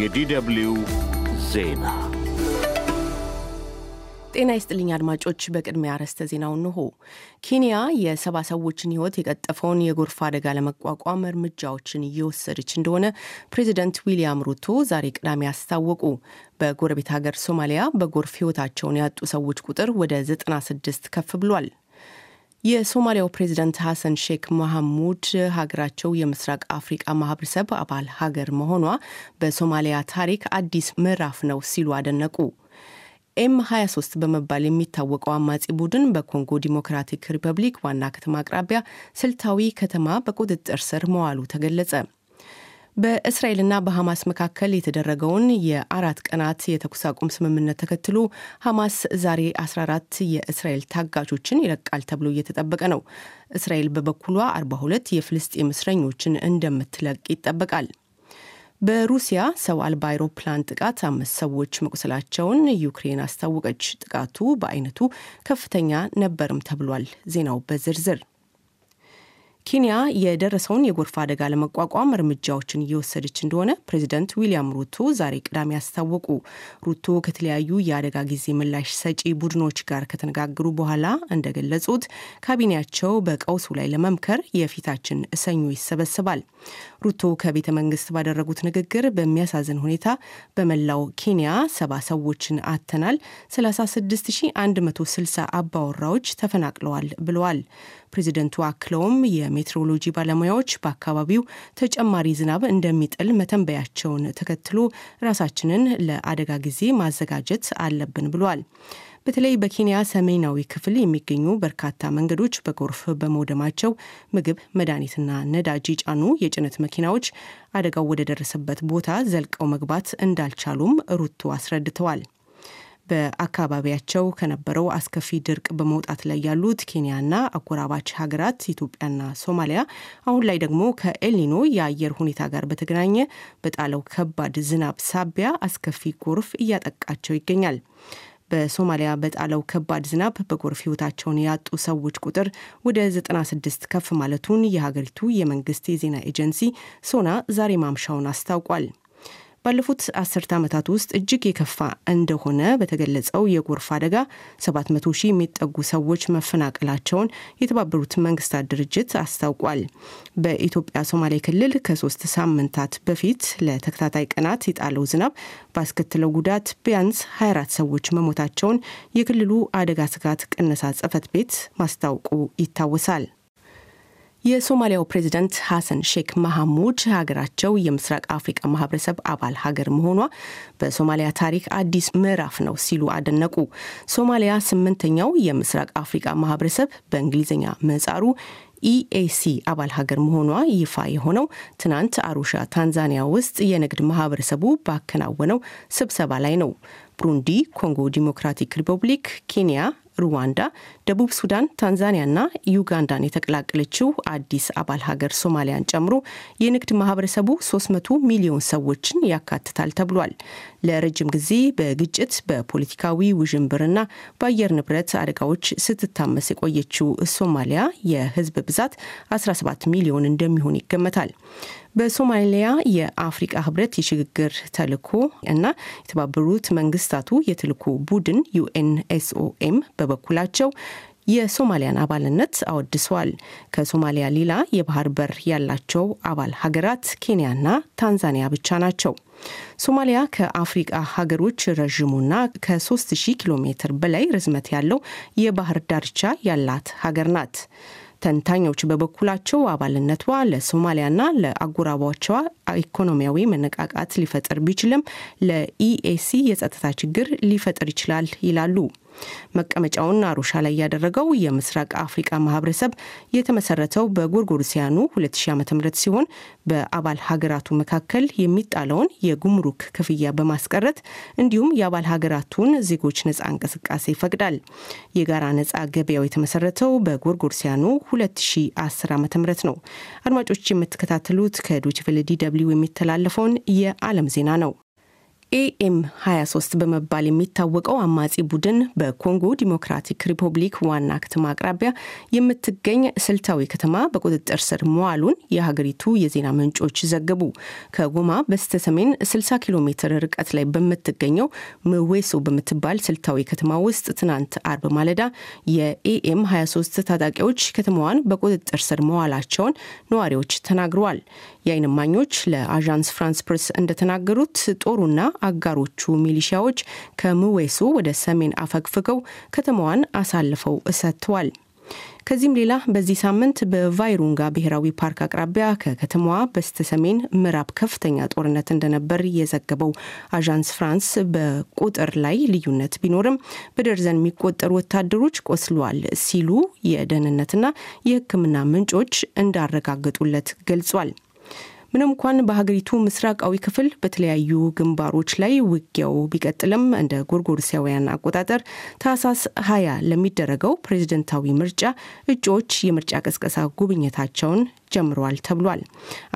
የ DW ዜና ጤና ይስጥልኝ አድማጮች። በቅድሚያ አርዕስተ ዜናው እንሆ። ኬንያ የሰባ ሰዎችን ሕይወት የቀጠፈውን የጎርፍ አደጋ ለመቋቋም እርምጃዎችን እየወሰደች እንደሆነ ፕሬዚደንት ዊሊያም ሩቶ ዛሬ ቅዳሜ አስታወቁ። በጎረቤት ሀገር ሶማሊያ በጎርፍ ሕይወታቸውን ያጡ ሰዎች ቁጥር ወደ 96 ከፍ ብሏል። የሶማሊያው ፕሬዚደንት ሐሰን ሼክ መሐሙድ ሀገራቸው የምስራቅ አፍሪቃ ማህበረሰብ አባል ሀገር መሆኗ በሶማሊያ ታሪክ አዲስ ምዕራፍ ነው ሲሉ አደነቁ። ኤም 23 በመባል የሚታወቀው አማጺ ቡድን በኮንጎ ዲሞክራቲክ ሪፐብሊክ ዋና ከተማ አቅራቢያ ስልታዊ ከተማ በቁጥጥር ስር መዋሉ ተገለጸ። በእስራኤልና በሐማስ መካከል የተደረገውን የአራት ቀናት የተኩስ አቁም ስምምነት ተከትሎ ሐማስ ዛሬ 14 የእስራኤል ታጋቾችን ይለቃል ተብሎ እየተጠበቀ ነው። እስራኤል በበኩሏ 42 የፍልስጤም እስረኞችን እንደምትለቅ ይጠበቃል። በሩሲያ ሰው አልባ አይሮፕላን ጥቃት አምስት ሰዎች መቁሰላቸውን ዩክሬን አስታወቀች። ጥቃቱ በአይነቱ ከፍተኛ ነበርም ተብሏል። ዜናው በዝርዝር ኬንያ የደረሰውን የጎርፍ አደጋ ለመቋቋም እርምጃዎችን እየወሰደች እንደሆነ ፕሬዚደንት ዊሊያም ሩቶ ዛሬ ቅዳሜ አስታወቁ። ሩቶ ከተለያዩ የአደጋ ጊዜ ምላሽ ሰጪ ቡድኖች ጋር ከተነጋገሩ በኋላ እንደገለጹት ካቢኔያቸው በቀውሱ ላይ ለመምከር የፊታችን ሰኞ ይሰበስባል። ሩቶ ከቤተ መንግስት ባደረጉት ንግግር በሚያሳዝን ሁኔታ በመላው ኬንያ ሰባ ሰዎችን አተናል፣ 36160 አባወራዎች ተፈናቅለዋል ብለዋል። ፕሬዚደንቱ አክለውም የሜትሮሎጂ ባለሙያዎች በአካባቢው ተጨማሪ ዝናብ እንደሚጥል መተንበያቸውን ተከትሎ ራሳችንን ለአደጋ ጊዜ ማዘጋጀት አለብን ብለዋል። በተለይ በኬንያ ሰሜናዊ ክፍል የሚገኙ በርካታ መንገዶች በጎርፍ በመውደማቸው ምግብ፣ መድኃኒትና ነዳጅ የጫኑ የጭነት መኪናዎች አደጋው ወደ ደረሰበት ቦታ ዘልቀው መግባት እንዳልቻሉም ሩቶ አስረድተዋል። በአካባቢያቸው ከነበረው አስከፊ ድርቅ በመውጣት ላይ ያሉት ኬንያና አጎራባች ሀገራት ኢትዮጵያና ሶማሊያ አሁን ላይ ደግሞ ከኤልኒኖ የአየር ሁኔታ ጋር በተገናኘ በጣለው ከባድ ዝናብ ሳቢያ አስከፊ ጎርፍ እያጠቃቸው ይገኛል። በሶማሊያ በጣለው ከባድ ዝናብ በጎርፍ ሕይወታቸውን ያጡ ሰዎች ቁጥር ወደ 96 ከፍ ማለቱን የሀገሪቱ የመንግስት የዜና ኤጀንሲ ሶና ዛሬ ማምሻውን አስታውቋል። ባለፉት አስርተ ዓመታት ውስጥ እጅግ የከፋ እንደሆነ በተገለጸው የጎርፍ አደጋ 700 ሺህ የሚጠጉ ሰዎች መፈናቀላቸውን የተባበሩት መንግስታት ድርጅት አስታውቋል። በኢትዮጵያ ሶማሌ ክልል ከሶስት ሳምንታት በፊት ለተከታታይ ቀናት የጣለው ዝናብ ባስከትለው ጉዳት ቢያንስ 24 ሰዎች መሞታቸውን የክልሉ አደጋ ስጋት ቅነሳ ጽሕፈት ቤት ማስታወቁ ይታወሳል። የሶማሊያው ፕሬዚደንት ሐሰን ሼክ መሐሙድ ሀገራቸው የምስራቅ አፍሪቃ ማህበረሰብ አባል ሀገር መሆኗ በሶማሊያ ታሪክ አዲስ ምዕራፍ ነው ሲሉ አደነቁ። ሶማሊያ ስምንተኛው የምስራቅ አፍሪቃ ማህበረሰብ በእንግሊዝኛ ምህጻሩ ኢኤሲ አባል ሀገር መሆኗ ይፋ የሆነው ትናንት አሩሻ ታንዛኒያ ውስጥ የንግድ ማህበረሰቡ ባከናወነው ስብሰባ ላይ ነው። ብሩንዲ፣ ኮንጎ ዲሞክራቲክ ሪፐብሊክ፣ ኬንያ ሩዋንዳ፣ ደቡብ ሱዳን፣ ታንዛኒያና ዩጋንዳን የተቀላቀለችው አዲስ አባል ሀገር ሶማሊያን ጨምሮ የንግድ ማህበረሰቡ 300 ሚሊዮን ሰዎችን ያካትታል ተብሏል። ለረጅም ጊዜ በግጭት በፖለቲካዊ ውዥንብርና በአየር ንብረት አደጋዎች ስትታመስ የቆየችው ሶማሊያ የህዝብ ብዛት 17 ሚሊዮን እንደሚሆን ይገመታል። በሶማሊያ የአፍሪቃ ህብረት የሽግግር ተልዕኮ እና የተባበሩት መንግስታቱ የተልዕኮ ቡድን ዩኤንኤስኦኤም በበኩላቸው የሶማሊያን አባልነት አወድሰዋል። ከሶማሊያ ሌላ የባህር በር ያላቸው አባል ሀገራት ኬንያና ታንዛኒያ ብቻ ናቸው። ሶማሊያ ከአፍሪቃ ሀገሮች ረዥሙና ከ3000 ኪሎ ሜትር በላይ ርዝመት ያለው የባህር ዳርቻ ያላት ሀገር ናት። ተንታኞች በበኩላቸው አባልነቷ ለሶማሊያና ለአጎራባቿ ኢኮኖሚያዊ መነቃቃት ሊፈጥር ቢችልም ለኢኤሲ የጸጥታ ችግር ሊፈጥር ይችላል ይላሉ። መቀመጫውን አሩሻ ላይ ያደረገው የምስራቅ አፍሪቃ ማህበረሰብ የተመሰረተው በጎርጎሮሲያኑ 2000 ዓ ም ሲሆን በአባል ሀገራቱ መካከል የሚጣለውን የጉምሩክ ክፍያ በማስቀረት እንዲሁም የአባል ሀገራቱን ዜጎች ነጻ እንቅስቃሴ ይፈቅዳል። የጋራ ነጻ ገበያው የተመሰረተው በጎርጎሮሲያኑ 2010 ዓ ም ነው። አድማጮች የምትከታተሉት ከዶይቼ ቬለ ዲ የሚተላለፈውን የዓለም ዜና ነው። ኤም 23 በመባል የሚታወቀው አማጺ ቡድን በኮንጎ ዲሞክራቲክ ሪፐብሊክ ዋና ከተማ አቅራቢያ የምትገኝ ስልታዊ ከተማ በቁጥጥር ስር መዋሉን የሀገሪቱ የዜና ምንጮች ዘገቡ። ከጎማ በስተሰሜን 60 ኪሎ ሜትር ርቀት ላይ በምትገኘው ምዌሶ በምትባል ስልታዊ ከተማ ውስጥ ትናንት አርብ ማለዳ የኤኤም 23 ታጣቂዎች ከተማዋን በቁጥጥር ስር መዋላቸውን ነዋሪዎች ተናግረዋል። የዓይን እማኞች ለአዣንስ ፍራንስ ፕሬስ እንደተናገሩት ጦሩና አጋሮቹ ሚሊሺያዎች ከምዌሶ ወደ ሰሜን አፈግፍገው ከተማዋን አሳልፈው ሰጥተዋል። ከዚህም ሌላ በዚህ ሳምንት በቫይሩንጋ ብሔራዊ ፓርክ አቅራቢያ ከከተማዋ በስተሰሜን ምዕራብ ከፍተኛ ጦርነት እንደነበር የዘገበው አዣንስ ፍራንስ በቁጥር ላይ ልዩነት ቢኖርም በደርዘን የሚቆጠሩ ወታደሮች ቆስለዋል ሲሉ የደህንነትና የሕክምና ምንጮች እንዳረጋገጡለት ገልጿል። ምንም እንኳን በሀገሪቱ ምስራቃዊ ክፍል በተለያዩ ግንባሮች ላይ ውጊያው ቢቀጥልም እንደ ጎርጎርሲያውያን አቆጣጠር ታህሳስ ሀያ ለሚደረገው ፕሬዝደንታዊ ምርጫ እጩዎች የምርጫ ቀስቀሳ ጉብኝታቸውን ጀምረዋል ተብሏል።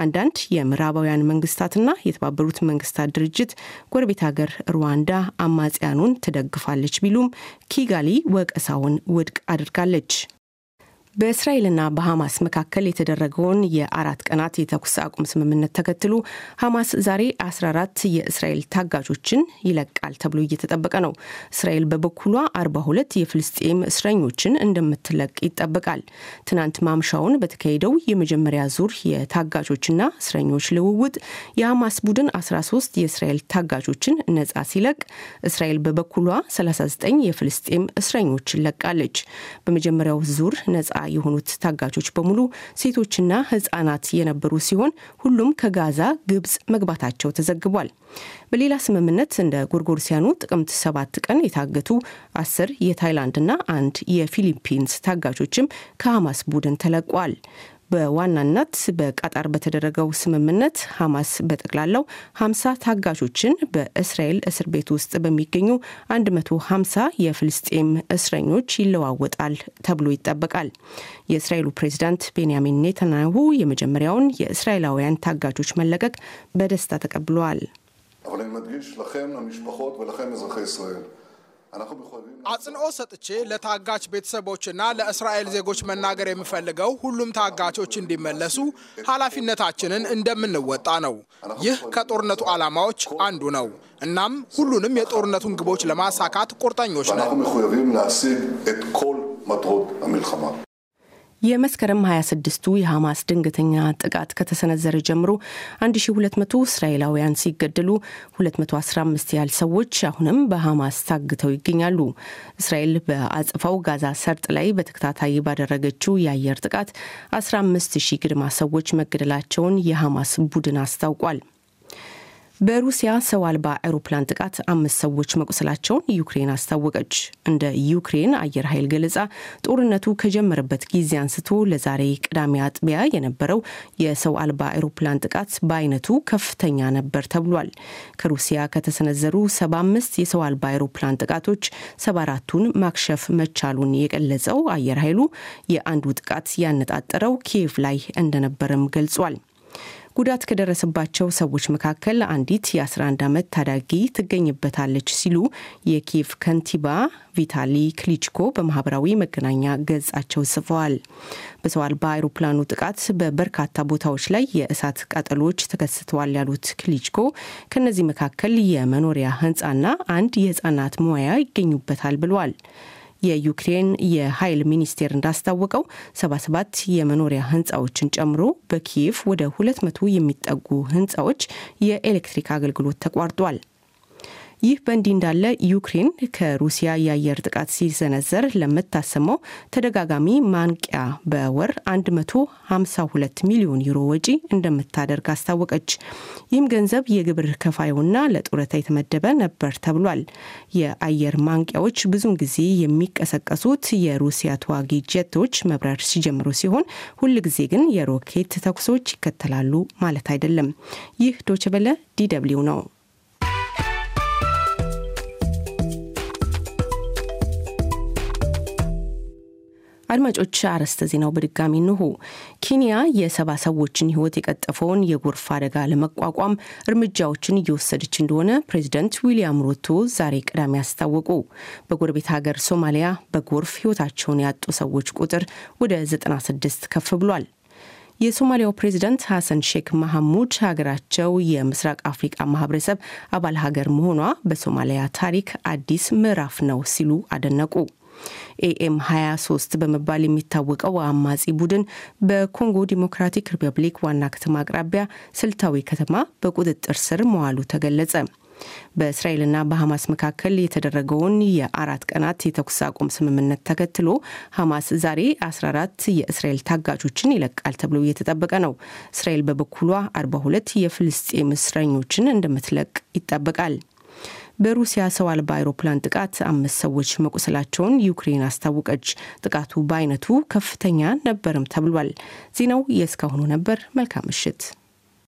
አንዳንድ የምዕራባውያን መንግስታትና የተባበሩት መንግስታት ድርጅት ጎረቤት ሀገር ሩዋንዳ አማጽያኑን ትደግፋለች ቢሉም ኪጋሊ ወቀሳውን ውድቅ አድርጋለች። በእስራኤልና በሐማስ መካከል የተደረገውን የአራት ቀናት የተኩስ አቁም ስምምነት ተከትሎ ሐማስ ዛሬ 14 የእስራኤል ታጋቾችን ይለቃል ተብሎ እየተጠበቀ ነው። እስራኤል በበኩሏ 42 የፍልስጤም እስረኞችን እንደምትለቅ ይጠበቃል። ትናንት ማምሻውን በተካሄደው የመጀመሪያ ዙር የታጋቾችና እስረኞች ልውውጥ የሐማስ ቡድን 13 የእስራኤል ታጋቾችን ነጻ ሲለቅ፣ እስራኤል በበኩሏ 39 የፍልስጤም እስረኞችን ለቃለች። በመጀመሪያው ዙር ነጻ የሆኑት ታጋቾች በሙሉ ሴቶችና ሕጻናት የነበሩ ሲሆን ሁሉም ከጋዛ ግብጽ መግባታቸው ተዘግቧል። በሌላ ስምምነት እንደ ጎርጎርሲያኑ ጥቅምት ሰባት ቀን የታገቱ አስር የታይላንድና አንድ የፊሊፒንስ ታጋቾችም ከሐማስ ቡድን ተለቋል። በዋናነት በቃጣር በተደረገው ስምምነት ሐማስ በጠቅላላው 50 ታጋቾችን በእስራኤል እስር ቤት ውስጥ በሚገኙ 150 የፍልስጤም እስረኞች ይለዋወጣል ተብሎ ይጠበቃል። የእስራኤሉ ፕሬዚዳንት ቤንያሚን ኔታንያሁ የመጀመሪያውን የእስራኤላውያን ታጋቾች መለቀቅ በደስታ ተቀብለዋል። አጽንኦ ሰጥቼ ለታጋች ቤተሰቦችና ለእስራኤል ዜጎች መናገር የምፈልገው ሁሉም ታጋቾች እንዲመለሱ ኃላፊነታችንን እንደምንወጣ ነው። ይህ ከጦርነቱ ዓላማዎች አንዱ ነው። እናም ሁሉንም የጦርነቱን ግቦች ለማሳካት ቁርጠኞች ነው። የመስከረም 26ቱ የሐማስ ድንገተኛ ጥቃት ከተሰነዘረ ጀምሮ 1200 እስራኤላውያን ሲገደሉ 215 ያህል ሰዎች አሁንም በሐማስ ታግተው ይገኛሉ። እስራኤል በአጽፋው ጋዛ ሰርጥ ላይ በተከታታይ ባደረገችው የአየር ጥቃት 15 ሺህ ግድማ ሰዎች መገደላቸውን የሐማስ ቡድን አስታውቋል። በሩሲያ ሰው አልባ አውሮፕላን ጥቃት አምስት ሰዎች መቁሰላቸውን ዩክሬን አስታወቀች። እንደ ዩክሬን አየር ኃይል ገለጻ ጦርነቱ ከጀመረበት ጊዜ አንስቶ ለዛሬ ቅዳሜ አጥቢያ የነበረው የሰው አልባ አውሮፕላን ጥቃት በአይነቱ ከፍተኛ ነበር ተብሏል። ከሩሲያ ከተሰነዘሩ 75 የሰው አልባ አውሮፕላን ጥቃቶች 74ቱን ማክሸፍ መቻሉን የገለጸው አየር ኃይሉ የአንዱ ጥቃት ያነጣጠረው ኪየቭ ላይ እንደነበረም ገልጿል። ጉዳት ከደረሰባቸው ሰዎች መካከል አንዲት የ11 ዓመት ታዳጊ ትገኝበታለች ሲሉ የኪየቭ ከንቲባ ቪታሊ ክሊችኮ በማህበራዊ መገናኛ ገጻቸው ጽፈዋል። በሰው አልባ አይሮፕላኑ ጥቃት በበርካታ ቦታዎች ላይ የእሳት ቃጠሎች ተከስተዋል ያሉት ክሊችኮ ከእነዚህ መካከል የመኖሪያ ህንፃና አንድ የህፃናት መዋያ ይገኙበታል ብለዋል። የዩክሬን የኃይል ሚኒስቴር እንዳስታወቀው 77 የመኖሪያ ህንፃዎችን ጨምሮ በኪየቭ ወደ 200 የሚጠጉ ህንፃዎች የኤሌክትሪክ አገልግሎት ተቋርጧል። ይህ በእንዲህ እንዳለ ዩክሬን ከሩሲያ የአየር ጥቃት ሲሰነዘር ለምታሰማው ተደጋጋሚ ማንቂያ በወር 152 ሚሊዮን ዩሮ ወጪ እንደምታደርግ አስታወቀች። ይህም ገንዘብ የግብር ከፋዩና ለጡረታ የተመደበ ነበር ተብሏል። የአየር ማንቂያዎች ብዙውን ጊዜ የሚቀሰቀሱት የሩሲያ ተዋጊ ጀቶች መብረር ሲጀምሩ ሲሆን ሁል ጊዜ ግን የሮኬት ተኩሶች ይከተላሉ ማለት አይደለም። ይህ ዶይቼ ቬለ DW ነው። አድማጮች አርዕስተ ዜናው በድጋሚ እንሆ። ኬንያ የሰባ ሰዎችን ሕይወት የቀጠፈውን የጎርፍ አደጋ ለመቋቋም እርምጃዎችን እየወሰደች እንደሆነ ፕሬዚደንት ዊሊያም ሩቶ ዛሬ ቅዳሜ አስታወቁ። በጎረቤት ሀገር ሶማሊያ በጎርፍ ሕይወታቸውን ያጡ ሰዎች ቁጥር ወደ 96 ከፍ ብሏል። የሶማሊያው ፕሬዚዳንት ሐሰን ሼክ መሐሙድ ሀገራቸው የምስራቅ አፍሪቃ ማህበረሰብ አባል ሀገር መሆኗ በሶማሊያ ታሪክ አዲስ ምዕራፍ ነው ሲሉ አደነቁ። ኤም 23 በመባል የሚታወቀው አማጺ ቡድን በኮንጎ ዲሞክራቲክ ሪፐብሊክ ዋና ከተማ አቅራቢያ ስልታዊ ከተማ በቁጥጥር ስር መዋሉ ተገለጸ። በእስራኤልና በሐማስ መካከል የተደረገውን የአራት ቀናት የተኩስ አቁም ስምምነት ተከትሎ ሐማስ ዛሬ 14 የእስራኤል ታጋቾችን ይለቃል ተብሎ እየተጠበቀ ነው። እስራኤል በበኩሏ 42 የፍልስጤም እስረኞችን እንደምትለቅ ይጠበቃል። በሩሲያ ሰው አልባ አይሮፕላን ጥቃት አምስት ሰዎች መቁሰላቸውን ዩክሬን አስታወቀች። ጥቃቱ በአይነቱ ከፍተኛ ነበርም ተብሏል። ዜናው የእስካሁኑ ነበር። መልካም ምሽት።